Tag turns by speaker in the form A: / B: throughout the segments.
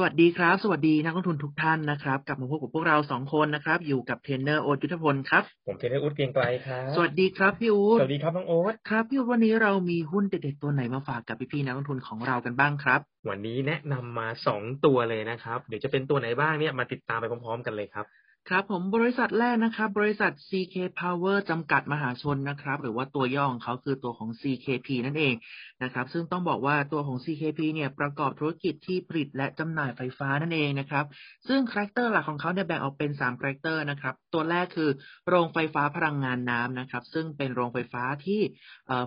A: สวัสดีครับ สวัสดีนักลงทุนทุกท่านนะครับ กลับมาพบกับพวกเราสองคนนะครับ อยู่กับเทรนเนอร์โอ๊ตยุทธพลครับ
B: ผมเทรนเนอร์อู๊ดเกรียงไกรครับ
A: สวัสดีครับพี่อู๊ด
B: สวัสดีครับน้องโอ๊ต
A: ครับพี่อู๊ดวันนี้เรามีหุ้นเด็ดๆตัวไหนมาฝากกับพี่ๆนักลงทุนของเรากันบ้างครับ
B: วันนี้แนะนำมาสองตัวเลยนะครับ เดี๋ยวจะเป็นตัวไหนบ้างเนี่ยมาติดตามไปพร้อมๆ กันเลยครับ
A: ครับผมบริษัทแรกนะครับบริษัท CK Power จำกัดมหาชนนะครับ หรือว่าตัวย่อของเขาคือตัวของ CKP นั่นเองนะครับ ซึ่งต้องบอกว่าตัวของ CKP เนี่ยประกอบธุรกิจที่ผลิตและจำหน่ายไฟฟ้านั่นเองนะครับ ซึ่ง character หลักของเขาเนี่ยแบ่งออกเป็น3 character นะครับ ตัวแรกคือโรงไฟฟ้าพลังงานน้ำนะครับ ซึ่งเป็นโรงไฟฟ้าที่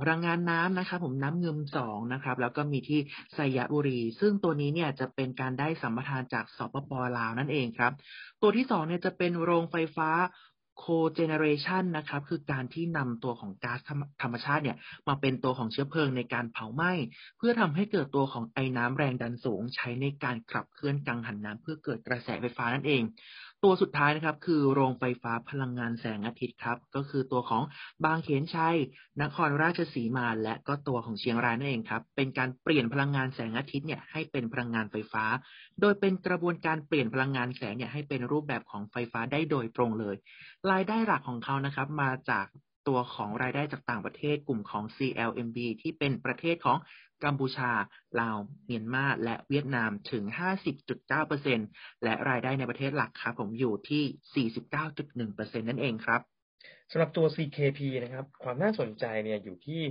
A: พลังงานน้ำนะครับ ผมน้ำเงิมสองนะครับ แล้วก็มีที่ไซยบุรี ซึ่งตัวนี้เนี่ยจะเป็นการได้สัมปทานจากสปปลาวนั่นเองครับ ตัวที่สองเนี่ยจะเป็น็นโรงไฟฟ้าโคเจเนเรชันนะครับ คือการที่นำตัวของก๊าซธรรมธรรมชาติเนี่ย มาเป็นตัวของเชื้อเพลิงในการเผาไหม้ เพื่อทำให้เกิดตัวของไอ้น้ำแรงดันสูง ใช้ในการขับเคลื่อนกังหันน้ำเพื่อเกิดกระแสไฟฟ้านั่นเอง ตัวสุดท้ายนะครับคือโรงไฟฟ้าพลังงานแสงอาทิตย์ครับ ก็คือตัวของบางเขนชัย นครราชสีมา และก็ตัวของเชียงรายนั่นเองครับ เป็นการเปลี่ยนพลังงานแสงอาทิตย์เนี่ยให้เป็นพลังงานไฟฟ้า โดยเป็นกระบวนการเปลี่ยนพลังงานแสงเนี่ยให้เป็นรูปแบบของไฟฟ้าได้โดยตรงเลย รายได้หลักของเขานะครับ มาจาก ตัวของรายได้จากต่างประเทศกลุ่มของ CLMB ที่เป็นประเทศของกัมพูชา ลาว เมียนมา และเวียดนามถึง 50.9%และรายได้ในประเทศหลักครับผมอยู่ที่ 49.1%นั่นเองครับ
B: สำหรับตัว CKP นะครับ ความน่าสนใจเนี่ยอยู่ที่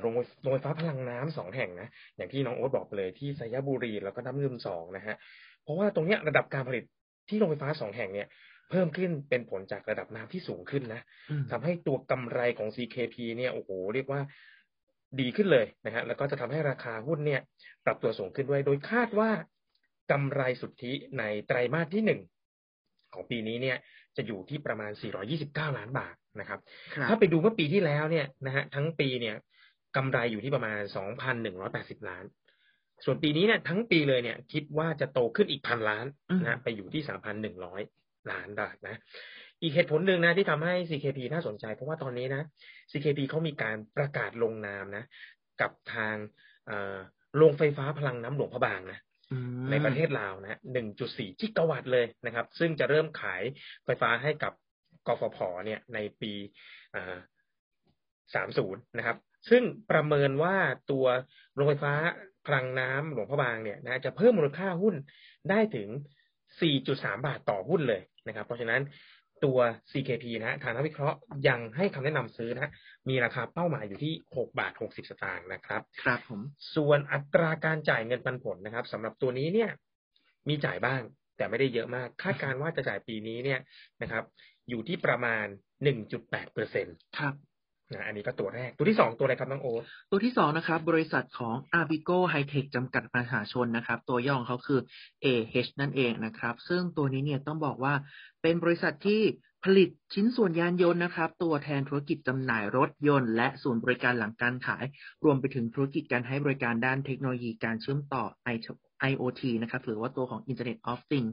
B: โรงโรงไฟฟ้าพลังน้ำสองแห่งนะ อย่างที่น้องโอ๊ตบอกไปเลยที่ไซยบุรีแล้วก็น้ำเงิมสองนะฮะ เพราะว่าตรงเนี้ยระดับการผลิตที่โรงไฟฟ้าสองแห่งเนี่ย เพิ่มขึ้นเป็นผลจากระดับน้ำที่สูงขึ้นนะ
A: อืม
B: ทำให้ตัวกำไรของ CKP เนี่ยโอ้โหเรียกว่าดีขึ้นเลยนะฮะแล้วก็จะทำให้ราคาหุ้นเนี่ย ปรับตัวสูงขึ้นด้วย โดยคาดว่ากำไรสุทธิในไตรมาสที่หนึ่งของปีนี้เนี่ยจะอยู่ที่ประมาณ 429 ล้านบาทนะครับ
A: ครับ
B: ถ้าไปดูเมื่อปีที่แล้วเนี่ยนะฮะทั้งปีเนี่ยกำไรอยู่ที่ประมาณ 2,180 ล้าน ส่วนปีนี้เนี่ยทั้งปีเลยเนี่ย คิดว่าจะโตขึ้นอีกพันล้านนะฮะไปอยู่ที่ 3,100 ล้านบาทนะ อีกเหตุผลหนึ่งนะที่ทำให้ CKP น่าสนใจ เพราะว่าตอนนี้นะ CKP เขามีการประกาศลงนามนะ กับทางเอ่อโรงไฟฟ้าพลังน้ำหลวงพระบางนะ
A: อืม
B: ในประเทศลาวนะ 1.4 กิกะวัตต์เลยนะครับ ซึ่งจะเริ่มขายไฟฟ้าให้กับกฟผเนี่ยในปีอ่า30 นะครับ ซึ่งประเมินว่าตัวโรงไฟฟ้าพลังน้ำหลวงพระบางเนี่ยนะจะเพิ่มมูลค่าหุ้นได้ถึง 4.3 บาทต่อหุ้นเลยนะครับ เพราะฉะนั้นตัว CKP นะฮะทางนักวิเคราะห์ยังให้คำแนะนำซื้อนะฮะมีราคาเป้าหมายอยู่ที่ 6 บาท 60 สตางค์นะครับ
A: ครับผม
B: ส่วนอัตราการจ่ายเงินปันผลนะครับสำหรับตัวนี้เนี่ยมีจ่ายบ้าง แต่ไม่ได้เยอะมาก คาดการณ์ว่าจะจ่ายปีนี้เนี่ยนะครับ อยู่ที่ประมาณ 1.8เปอร์เซ็นต์
A: ครับ
B: นะอันนี้ก็ตัวแรก ตัวที่สองตัวอะไรครับน้องโอ๊ต
A: ตัวที่สองนะครับ บริษัทของ Abigo Hightech จำกัดมหาชนนะครับ ตัวย่อของเขาคือ AH นั่นเองนะครับ ซึ่งตัวนี้เนี่ยต้องบอกว่าเป็นบริษัทที่ผลิตชิ้นส่วนยานยนต์นะครับ ตัวแทนธุรกิจจำหน่ายรถยนต์ และศูนย์บริการหลังการขาย รวมไปถึงธุรกิจการให้บริการด้านเทคโนโลยีการเชื่อมต่อ IoT นะครับหรือว่าตัวของ Internet of Things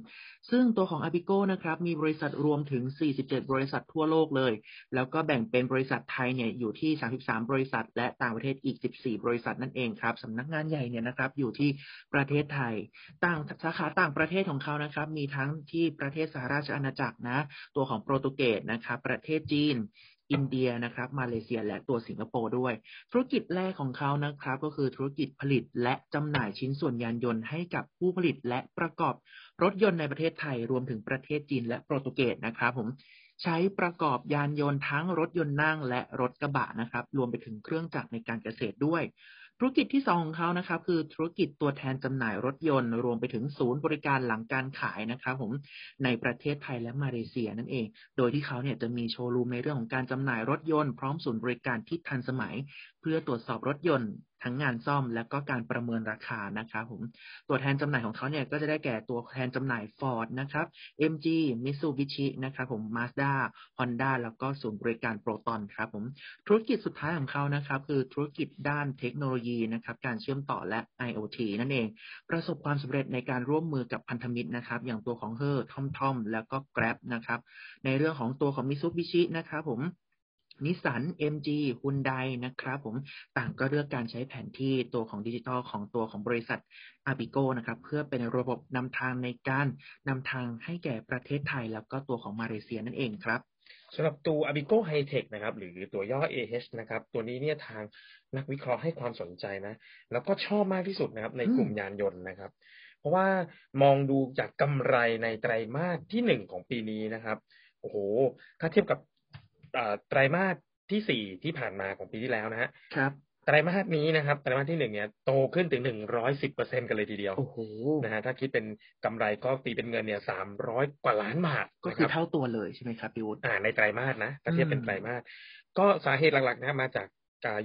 A: ซึ่งตัวของ Abigo นะครับมีบริษัทรวมถึง 47 บริษัททั่วโลกเลย แล้วก็แบ่งเป็นบริษัทไทยเนี่ยอยู่ที่ 33 บริษัท และต่างประเทศอีก 14 บริษัทนั่นเองครับสำนักงานใหญ่เนี่ยนะครับอยู่ที่ประเทศไทย ต่างสาขาต่างประเทศของเขานะครับ มีทั้งที่ประเทศสหราชอาณาจักรนะ ตัวของโปรตุเกสนะครับประเทศจีน อินเดียนะครับ มาเลเซียและตัวสิงคโปร์ด้วย ธุรกิจแรกของเขานะครับ ก็คือธุรกิจผลิตและจำหน่ายชิ้นส่วนยานยนต์ให้กับผู้ผลิตและประกอบรถยนต์ในประเทศไทยรวมถึงประเทศจีนและโปรตุเกสนะครับผมใช้ประกอบยานยนต์ทั้งรถยนต์นั่งและรถกระบะนะครับ รวมไปถึงเครื่องจักรในการเกษตรด้วย ธุรกิจที่สองของเขานะครับ คือธุรกิจตัวแทนจำหน่ายรถยนต์ รวมไปถึงศูนย์บริการหลังการขายนะครับผมในประเทศไทยและมาเลเซียนั่นเอง โดยที่เขาเนี่ยจะมีโชว์รูมในเรื่องของการจำหน่ายรถยนต์พร้อมศูนย์บริการที่ทันสมัย เพื่อตรวจสอบรถยนต์ ทั้งงานซ่อมและก็การประเมินราคานะครับผมตัวแทนจำหน่ายของเขาเนี่ยก็จะได้แก่ตัวแทนจำหน่าย Ford นะครับ MG Mitsubishi นะครับผม Mazda Honda แล้วก็ศูนย์บริการ Proton ครับผมธุรกิจสุดท้ายของเขานะครับคือธุรกิจด้านเทคโนโลยีนะครับการเชื่อมต่อและ IoT นั่นเอง ประสบความสำเร็จในการร่วมมือกับพันธมิตรนะครับ อย่างตัวของ HERE TomTom แล้วก็ Grab นะครับในเรื่องของตัวของ Mitsubishi นะครับผม Nissan MG Hyundai นะครับผมต่างก็เลือกการใช้แผนที่ตัวของดิจิทัลของตัวของบริษัทอาปิโกนะครับเพื่อเป็นระบบนำทางในการนำทางให้แก่ประเทศไทย แล้วก็ตัวของมาเลเซียนั่นเองครับ
B: สำหรับตัว Abigo High Tech นะครับ หรือตัวย่อ AH นะครับ ตัวนี้เนี่ยทางนักวิเคราะห์ให้ความสนใจนะ แล้วก็ชอบมากที่สุดนะครับ ในกลุ่มยานยนต์นะครับ เพราะว่ามองดูจากกำไรในไตรมาสที่หนึ่งของปีนี้นะครับ โอ้โห ถ้าเทียบกับ ไตรมาสที่สี่ที่ผ่านมาของปีที่แล้วนะฮะ
A: ครับ
B: ไตรมาสนี้นะครับไตรมาสที่หนึ่งเนี่ยโตขึ้นถึงหนึ่งร้อยสิบเปอร์เซ็นกันเลยทีเดียว
A: โอ้โห
B: นะฮะถ้าคิดเป็นกำไรก็ตีเป็นเงินเนี่ยสามร้อยกว่าล้านบาท
A: ก็คือเท่าตัวเลยใช่ไหมครับพี่วุฒิ
B: อ่าในไตรมาสนะถ้าเทียบเป็นไตรมาสก็สาเหตุหลักๆนะมาจาก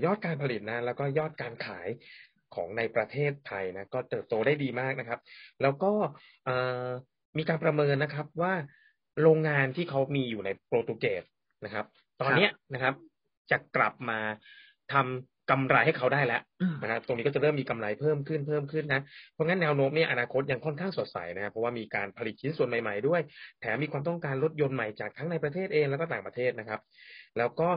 B: ยอดการผลิตนะแล้วก็ยอดการขายของในประเทศไทยนะก็เติบโตได้ดีมากนะครับ แล้วก็มีการประเมินนะครับว่าโรงงานที่เขามีอยู่ในโปรตุเกส นะครับ ตอนนี้นะครับ จะกลับมาทำกำไรให้เขาได้แล้วนะครับตรงนี้ก็จะเริ่มมีกำไรเพิ่มขึ้นเพิ่มขึ้นนะเพราะงั้นแนวโน้มเนี่ยอนาคตยังค่อนข้างสดใสนะครับเพราะว่ามีการผลิตชิ้นส่วนใหม่ๆด้วย แถมมีความต้องการรถยนต์ใหม่จากทั้งในประเทศเองแล้วก็ต่างประเทศนะครับ แล้วก็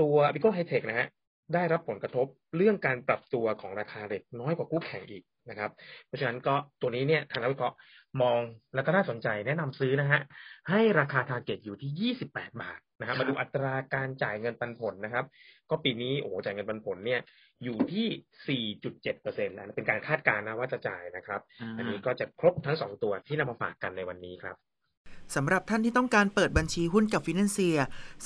B: ตัวอาปิโกไฮเทคนะฮะได้รับผลกระทบเรื่องการปรับตัวของราคาเหล็กน้อยกว่าคู่แข่งอีก นะครับ เพราะฉะนั้นก็ตัวนี้เนี่ยทางนักวิเคราะห์มองแล้วก็น่าสนใจแนะนำซื้อนะฮะให้ราคา target อยู่ที่ 28 บาทนะครับมาดูอัตราการจ่ายเงินปันผลนะครับ ก็ปีนี้โอ้จ่ายเงินปันผลเนี่ยอยู่ที่ 4.7เปอร์เซ็นต์แล้วเป็นการคาดการณ์นะว่าจะจ่ายนะครับ อันนี้ก็จะครบทั้งสองตัวที่นำมาฝากกันในวันนี้ครับ
A: สำหรับท่านที่ต้องการเปิดบัญชีหุ้นกับฟินแลนเซีย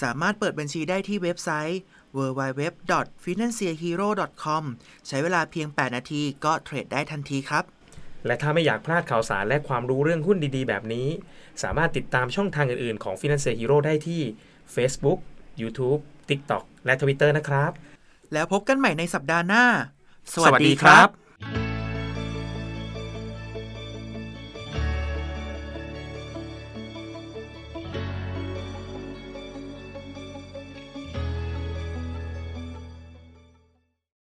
A: สามารถเปิดบัญชีได้ที่เว็บไซต์ www.financehero.com ใช้เวลาเพียง 8 นาทีก็เทรดได้ทันทีครับ
B: และถ้าไม่อยากพลาดข่าวสารและความรู้เรื่องหุ้นดีๆ แบบนี้ สามารถติดตามช่องทางอื่นๆ ของ Financial Hero ได้ที่ Facebook YouTube TikTok และ Twitter นะครับ
A: แล้วพบกันใหม่ในสัปดาห์หน้า สวัสดีครับ